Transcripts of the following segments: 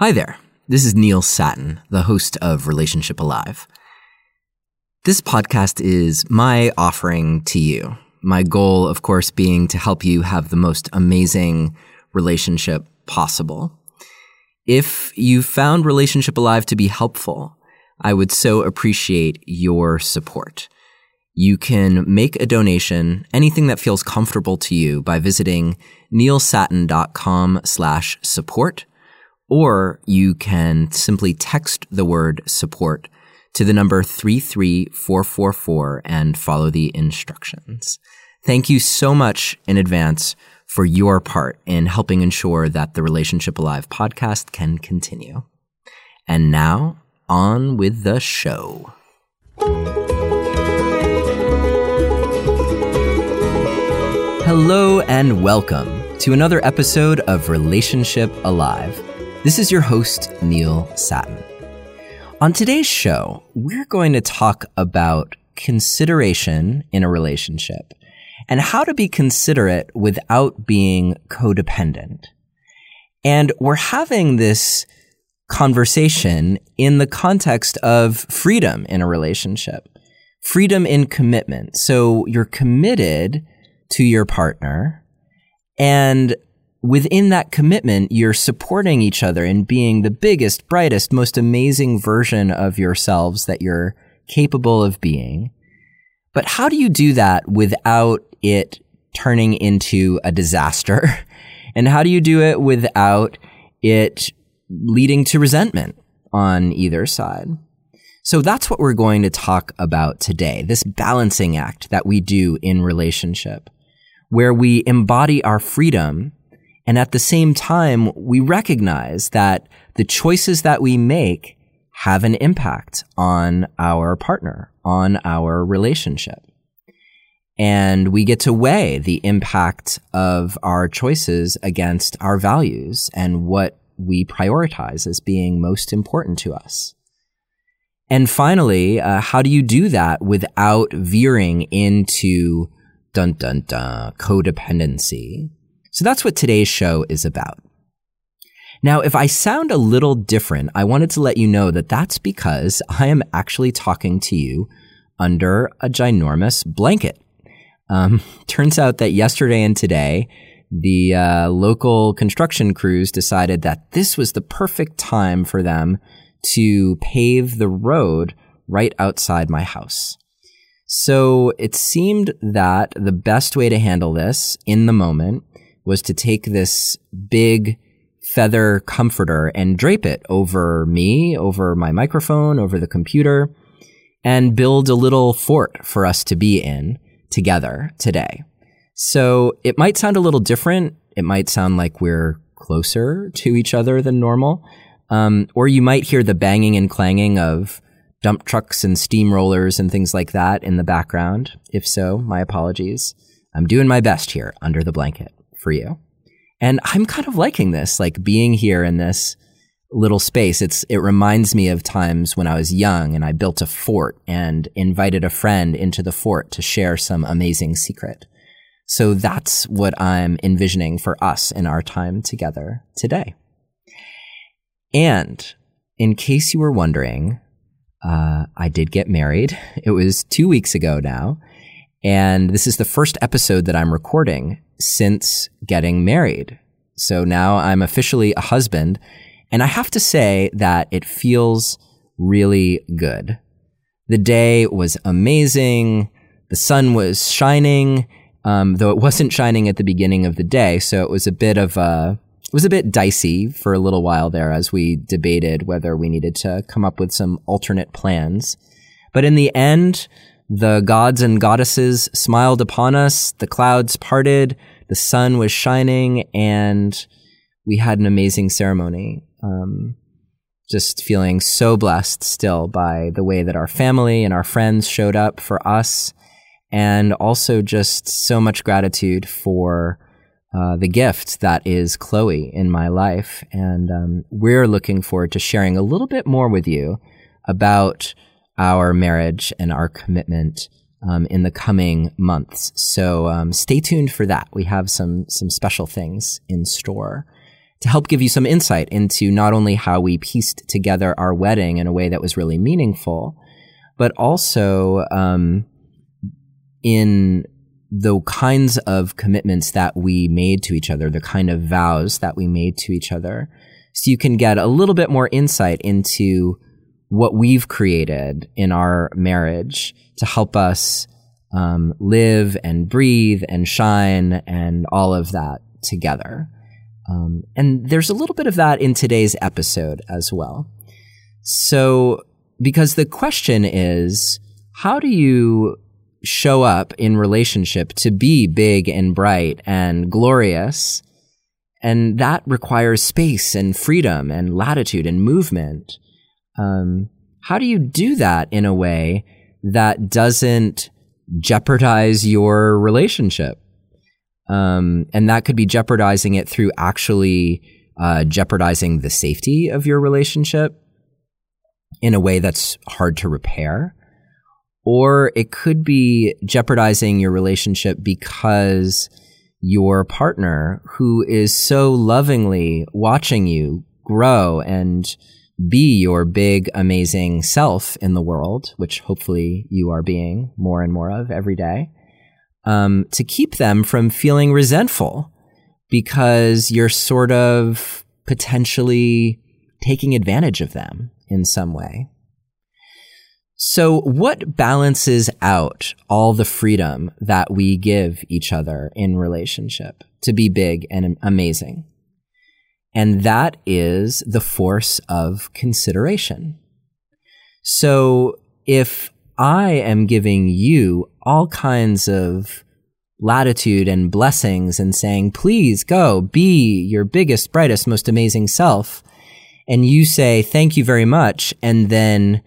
Hi there. This is Neil Sattin, the host of Relationship Alive. This podcast is my offering to you. My goal, of course, being to help you have the most amazing relationship possible. If you found Relationship Alive to be helpful, I would so appreciate your support. You can make a donation, anything that feels comfortable to you, by visiting neilsattin.com slash support, or you can simply text the word support to the number 33444 and follow the instructions. Thank you so much in advance for your part in helping ensure that the Relationship Alive podcast can continue. And now, on with the show. Hello and welcome to another episode of Relationship Alive. This is your host, Neil Sattin. On today's show, we're going to talk about consideration in a relationship and how to be considerate without being codependent. And we're having this conversation in the context of freedom in a relationship, freedom in commitment. So you're committed to your partner and within that commitment, you're supporting each other and being the biggest, brightest, most amazing version of yourselves that you're capable of being. But how do you do that without it turning into a disaster? And how do you do it without it leading to resentment on either side? So that's what we're going to talk about today. This balancing act that we do in relationship where we embody our freedom and at the same time, we recognize that the choices that we make have an impact on our partner, on our relationship. And we get to weigh the impact of our choices against our values and what we prioritize as being most important to us. And finally, uh, how do you do that without veering into dun dun dun codependency? So that's what today's show is about. Now, if I sound a little different, I wanted to let you know that that's because I am actually talking to you under a ginormous blanket. Um, turns out that yesterday and today, the uh, local construction crews decided that this was the perfect time for them to pave the road right outside my house. So it seemed that the best way to handle this in the moment was to take this big feather comforter and drape it over me, over my microphone, over the computer, and build a little fort for us to be in together today. So it might sound a little different. It might sound like we're closer to each other than normal. Um, or you might hear the banging and clanging of dump trucks and steamrollers and things like that in the background. If so, my apologies. I'm doing my best here under the blanket for you. And I'm kind of liking this, like being here in this little space. It's, it reminds me of times when I was young and I built a fort and invited a friend into the fort to share some amazing secret. So that's what I'm envisioning for us in our time together today. And in case you were wondering, uh, I did get married. It was two weeks ago now. And this is the first episode that I'm recording since getting married. So now I'm officially a husband. And I have to say that it feels really good. The day was amazing. The sun was shining, um, though it wasn't shining at the beginning of the day. So it was a bit of a, it was a bit dicey for a little while there as we debated whether we needed to come up with some alternate plans. But in the end, the gods and goddesses smiled upon us, the clouds parted, the sun was shining, and we had an amazing ceremony. Um, just feeling so blessed still by the way that our family and our friends showed up for us, and also just so much gratitude for uh, the gift that is Chloe in my life. And um, we're looking forward to sharing a little bit more with you about our marriage and our commitment um, in the coming months. So um, stay tuned for that. We have some some special things in store. to help give you some insight into not only how we pieced together our wedding in a way that was really meaningful, but also um, in the kinds of commitments that we made to each other, the kind of vows that we made to each other. So you can get a little bit more insight into what we've created in our marriage to help us um, live and breathe and shine and all of that together. Um, and there's a little bit of that in today's episode as well. So, because the question is, how do you show up in relationship to be big and bright and glorious. And that requires space and freedom and latitude and movement. Um, how do you do that in a way that doesn't jeopardize your relationship? Um, and that could be jeopardizing it through actually uh, jeopardizing the safety of your relationship in a way that's hard to repair or it could be jeopardizing your relationship because your partner who is so lovingly watching you grow and be your big, amazing self in the world, which hopefully you are being more and more of every day, um, to keep them from feeling resentful because you're sort of potentially taking advantage of them in some way. So, what balances out all the freedom that we give each other in relationship to be big and amazing? And that is the force of consideration. So, if I am giving you all kinds of latitude and blessings and saying, please go be your biggest, brightest, most amazing self, and you say, thank you very much, and then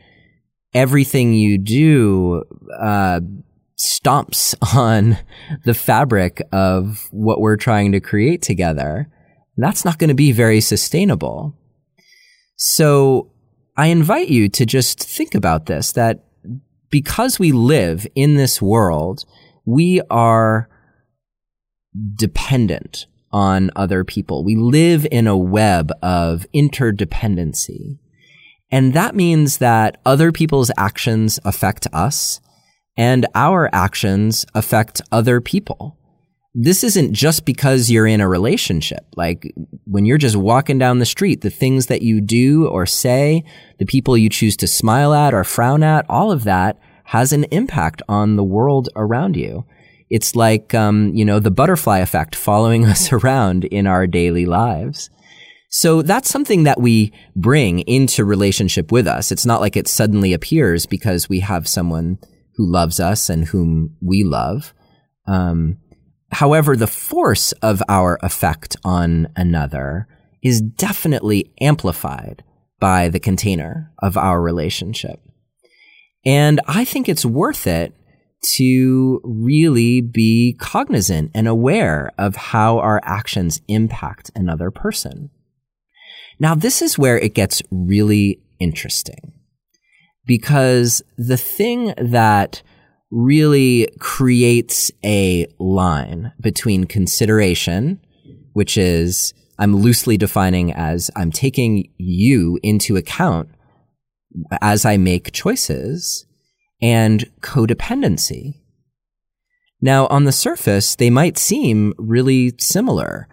everything you do uh, stomps on the fabric of what we're trying to create together, that's not going to be very sustainable. So I invite you to just think about this that because we live in this world, we are dependent on other people. We live in a web of interdependency. And that means that other people's actions affect us and our actions affect other people. This isn't just because you're in a relationship. Like when you're just walking down the street, the things that you do or say, the people you choose to smile at or frown at, all of that has an impact on the world around you. It's like, um, you know, the butterfly effect following us around in our daily lives. So that's something that we bring into relationship with us. It's not like it suddenly appears because we have someone who loves us and whom we love. Um, however, the force of our effect on another is definitely amplified by the container of our relationship. And I think it's worth it to really be cognizant and aware of how our actions impact another person. Now, this is where it gets really interesting because the thing that really creates a line between consideration, which is I'm loosely defining as I'm taking you into account as I make choices, and codependency. Now, on the surface, they might seem really similar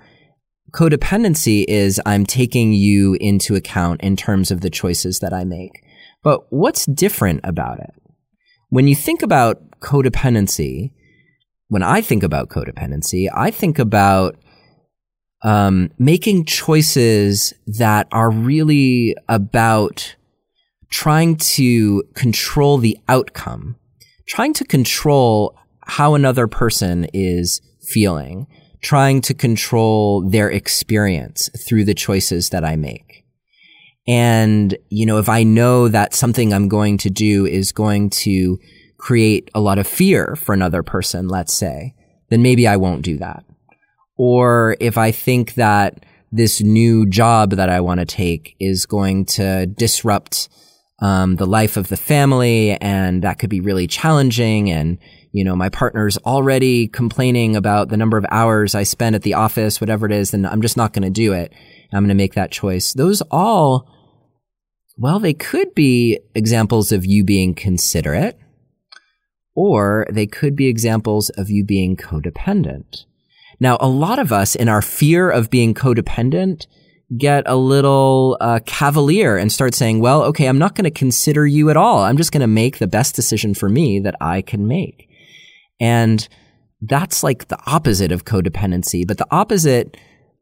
codependency is I'm taking you into account in terms of the choices that I make. But what's different about it? When you think about codependency, when I think about codependency, I think about um, making choices that are really about trying to control the outcome, trying to control how another person is feeling, trying to control their experience through the choices that I make. And, you know, if I know that something I'm going to do is going to create a lot of fear for another person, let's say, then maybe I won't do that. Or if I think that this new job that I want to take is going to disrupt um, the life of the family and that could be really challenging and you know, my partner's already complaining about the number of hours I spend at the office, whatever it is, then I'm just not going to do it. I'm going to make that choice. Those all, well, they could be examples of you being considerate, or they could be examples of you being codependent. Now, a lot of us in our fear of being codependent get a little uh, cavalier and start saying, well, okay, I'm not going to consider you at all. I'm just going to make the best decision for me that I can make. And that's like the opposite of codependency. But the opposite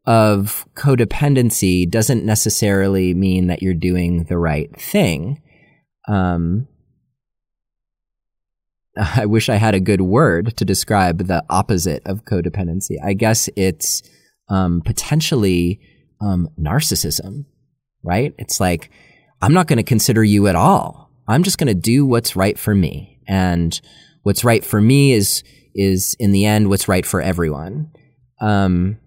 of codependency doesn't necessarily mean that you're doing the right thing. Um, I wish I had a good word to describe the opposite of codependency. I guess it's um, potentially um, narcissism, right? It's like, I'm not going to consider you at all. I'm just going to do what's right for me. And what's right for me is, is in the end, what's right for everyone. Um,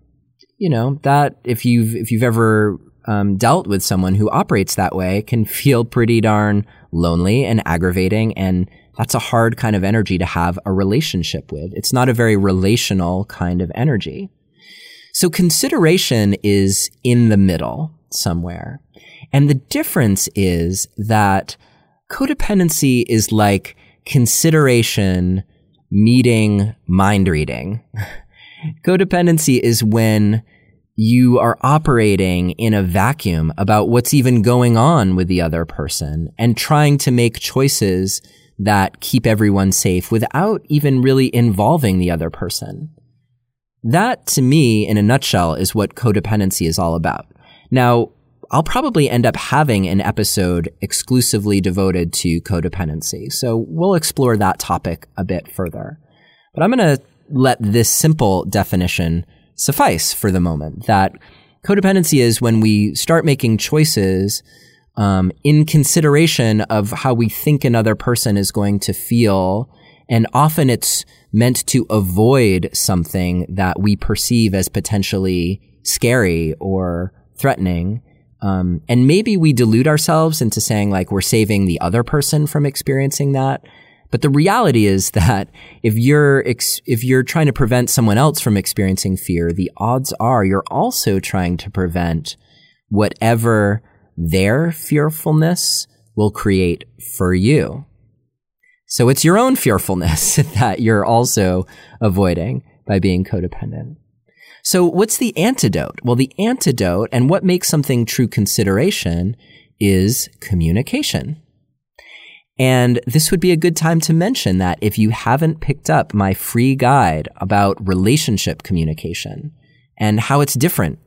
you know, that if you've, if you've ever, um, dealt with someone who operates that way can feel pretty darn lonely and aggravating. And that's a hard kind of energy to have a relationship with. It's not a very relational kind of energy. So consideration is in the middle somewhere. And the difference is that codependency is like consideration meeting mind reading. codependency is when you are operating in a vacuum about what's even going on with the other person and trying to make choices that keep everyone safe without even really involving the other person. That to me, in a nutshell, is what codependency is all about. Now, I'll probably end up having an episode exclusively devoted to codependency. So we'll explore that topic a bit further. But I'm going to let this simple definition suffice for the moment that codependency is when we start making choices um, in consideration of how we think another person is going to feel. And often it's meant to avoid something that we perceive as potentially scary or threatening. Um, and maybe we delude ourselves into saying like we're saving the other person from experiencing that. But the reality is that if you're ex- if you're trying to prevent someone else from experiencing fear, the odds are you're also trying to prevent whatever their fearfulness will create for you. So it's your own fearfulness that you're also avoiding by being codependent. So what's the antidote? Well, the antidote and what makes something true consideration is communication. And this would be a good time to mention that if you haven't picked up my free guide about relationship communication and how it's different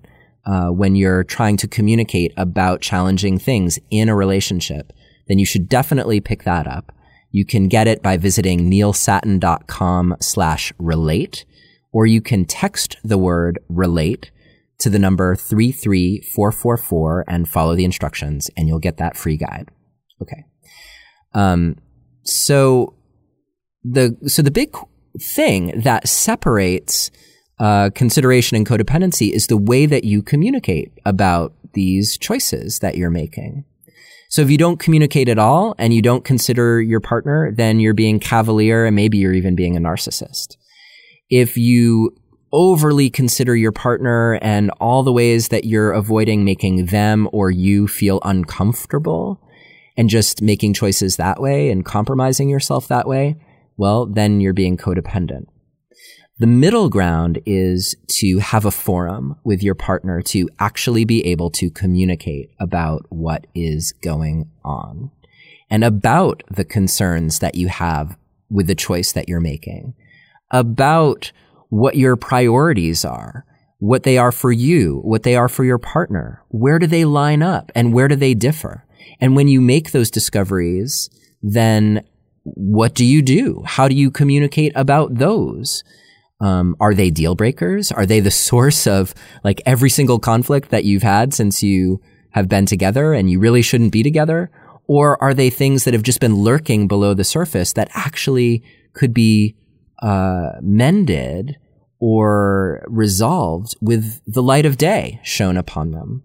uh, when you're trying to communicate about challenging things in a relationship, then you should definitely pick that up. You can get it by visiting neilsattin.com slash relate, or you can text the word relate to the number 33444 and follow the instructions and you'll get that free guide. Okay. Um, so the, so the big thing that separates uh, consideration and codependency is the way that you communicate about these choices that you're making. So if you don't communicate at all and you don't consider your partner, then you're being cavalier and maybe you're even being a narcissist. If you overly consider your partner and all the ways that you're avoiding making them or you feel uncomfortable and just making choices that way and compromising yourself that way, well, then you're being codependent. The middle ground is to have a forum with your partner to actually be able to communicate about what is going on and about the concerns that you have with the choice that you're making, about what your priorities are, what they are for you, what they are for your partner. Where do they line up and where do they differ? And when you make those discoveries, then what do you do? How do you communicate about those? Um, are they deal breakers? Are they the source of like every single conflict that you've had since you have been together and you really shouldn't be together? Or are they things that have just been lurking below the surface that actually could be uh, mended or resolved with the light of day shown upon them?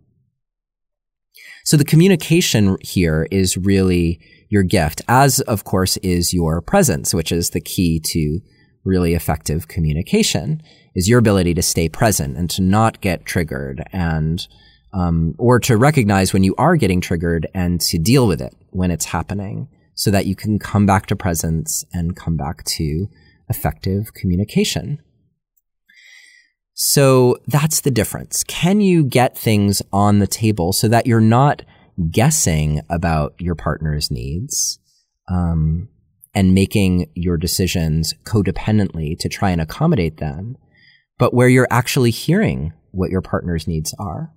So the communication here is really your gift, as of course is your presence, which is the key to really effective communication is your ability to stay present and to not get triggered and um, or to recognize when you are getting triggered and to deal with it when it's happening so that you can come back to presence and come back to effective communication. So that's the difference. Can you get things on the table so that you're not guessing about your partner's needs um, and making your decisions codependently to try and accommodate them, but where you're actually hearing what your partner's needs are?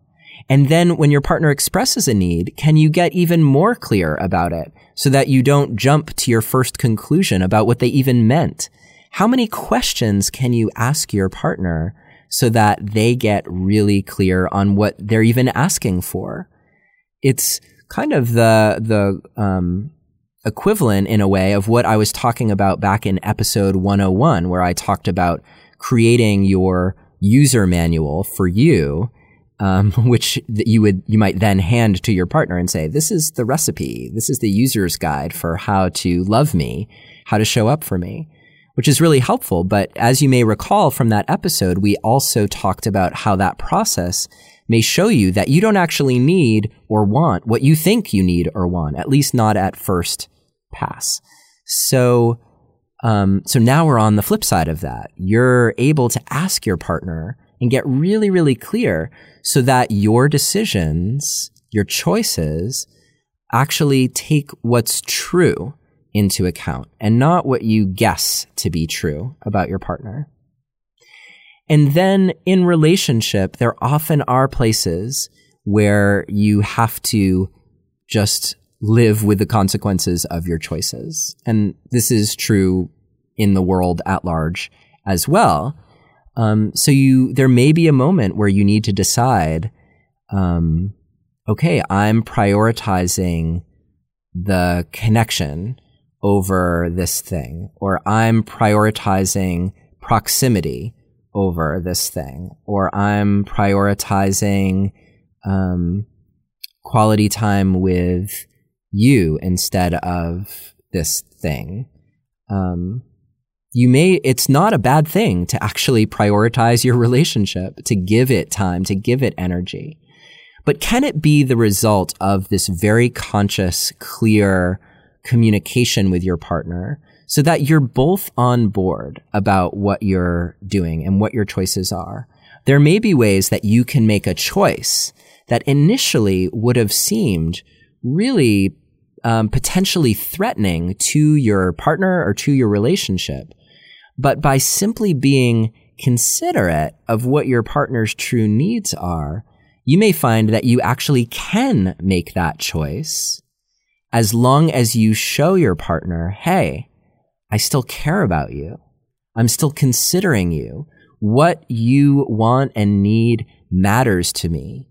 And then when your partner expresses a need, can you get even more clear about it so that you don't jump to your first conclusion about what they even meant? How many questions can you ask your partner so that they get really clear on what they're even asking for? It's kind of the, the, um, equivalent in a way of what I was talking about back in episode 101, where I talked about creating your user manual for you um, which you would you might then hand to your partner and say, "This is the recipe. This is the user's guide for how to love me, how to show up for me." Which is really helpful. But as you may recall from that episode, we also talked about how that process may show you that you don't actually need or want what you think you need or want, at least not at first pass. So, um, so now we're on the flip side of that. You're able to ask your partner and get really, really clear so that your decisions, your choices actually take what's true into account and not what you guess to be true about your partner. And then in relationship, there often are places where you have to just live with the consequences of your choices. And this is true in the world at large as well. Um, so you, there may be a moment where you need to decide, um, okay, I'm prioritizing the connection over this thing, or I'm prioritizing proximity over this thing, or I'm prioritizing, um, quality time with you instead of this thing. Um, you may, it's not a bad thing to actually prioritize your relationship, to give it time, to give it energy. But can it be the result of this very conscious, clear communication with your partner so that you're both on board about what you're doing and what your choices are? There may be ways that you can make a choice that initially would have seemed really um, potentially threatening to your partner or to your relationship. But by simply being considerate of what your partner's true needs are, you may find that you actually can make that choice as long as you show your partner, hey, I still care about you. I'm still considering you. What you want and need matters to me.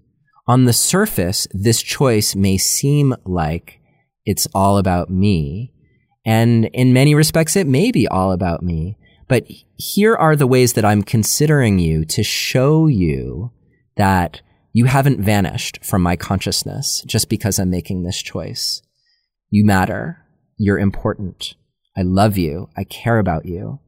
On the surface, this choice may seem like it's all about me. And in many respects, it may be all about me. But here are the ways that I'm considering you to show you that you haven't vanished from my consciousness just because I'm making this choice. You matter. You're important. I love you. I care about you.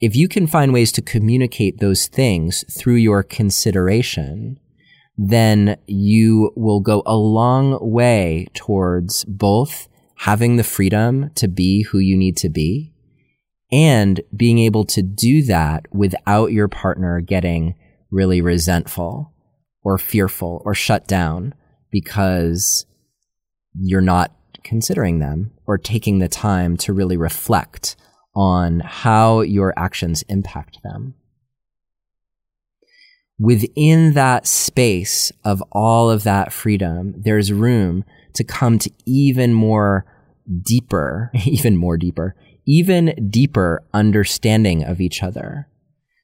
If you can find ways to communicate those things through your consideration, then you will go a long way towards both having the freedom to be who you need to be and being able to do that without your partner getting really resentful or fearful or shut down because you're not considering them or taking the time to really reflect on how your actions impact them. Within that space of all of that freedom, there's room to come to even more deeper, even more deeper, even deeper understanding of each other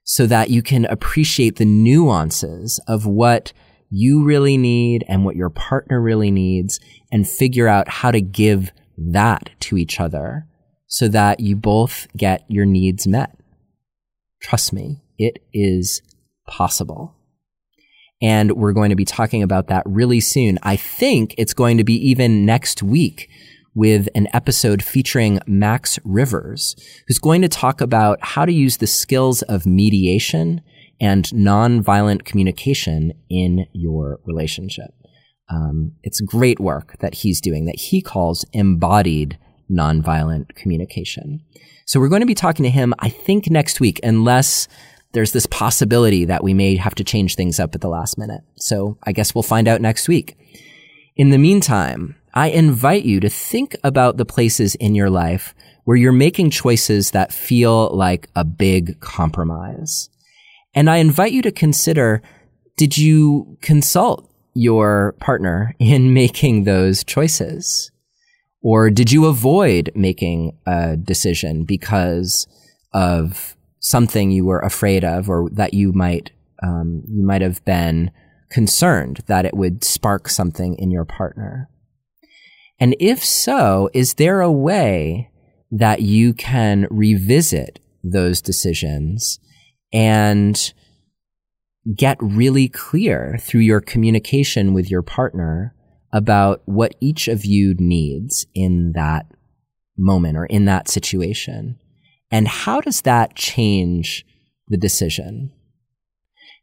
so that you can appreciate the nuances of what you really need and what your partner really needs and figure out how to give that to each other so that you both get your needs met. Trust me, it is possible. And we're going to be talking about that really soon. I think it's going to be even next week with an episode featuring Max Rivers, who's going to talk about how to use the skills of mediation and nonviolent communication in your relationship. Um, it's great work that he's doing that he calls embodied nonviolent communication. So we're going to be talking to him, I think, next week, unless there's this possibility that we may have to change things up at the last minute. So I guess we'll find out next week. In the meantime, I invite you to think about the places in your life where you're making choices that feel like a big compromise. And I invite you to consider, did you consult your partner in making those choices? Or did you avoid making a decision because of something you were afraid of or that you might, um, you might have been concerned that it would spark something in your partner? And if so, is there a way that you can revisit those decisions and get really clear through your communication with your partner about what each of you needs in that moment or in that situation. And how does that change the decision?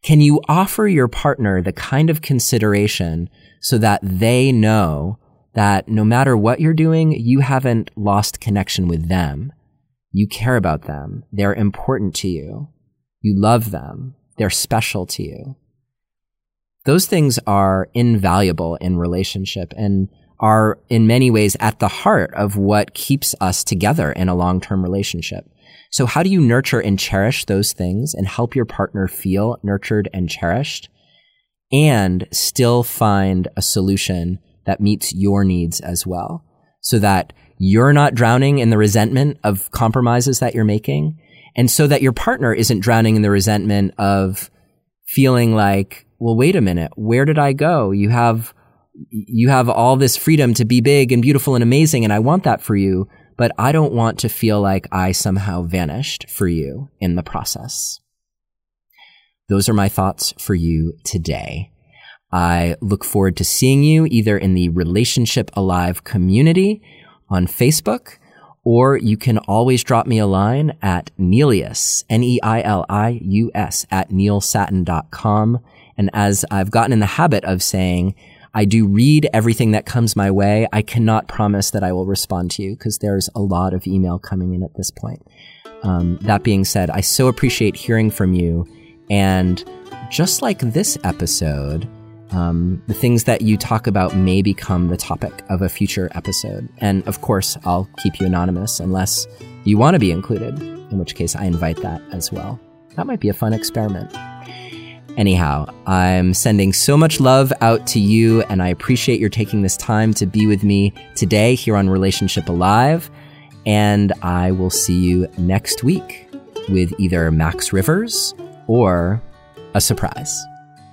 Can you offer your partner the kind of consideration so that they know that no matter what you're doing, you haven't lost connection with them. You care about them. They're important to you. You love them. They're special to you. Those things are invaluable in relationship and are in many ways at the heart of what keeps us together in a long-term relationship. So how do you nurture and cherish those things and help your partner feel nurtured and cherished and still find a solution that meets your needs as well so that you're not drowning in the resentment of compromises that you're making and so that your partner isn't drowning in the resentment of feeling like, well, wait a minute, where did I go? You have, you have all this freedom to be big and beautiful and amazing. And I want that for you, but I don't want to feel like I somehow vanished for you in the process. Those are my thoughts for you today. I look forward to seeing you either in the Relationship Alive community on Facebook, or you can always drop me a line at Neilius, N-E-I-L-I-U-S, at neilsattin.com. And as I've gotten in the habit of saying, I do read everything that comes my way. I cannot promise that I will respond to you because there's a lot of email coming in at this point. Um, that being said, I so appreciate hearing from you. And just like this episode, um, the things that you talk about may become the topic of a future episode. And of course, I'll keep you anonymous unless you want to be included, in which case I invite that as well. That might be a fun experiment. Anyhow, I'm sending so much love out to you, and I appreciate your taking this time to be with me today here on Relationship Alive. And I will see you next week with either Max Rivers or a surprise.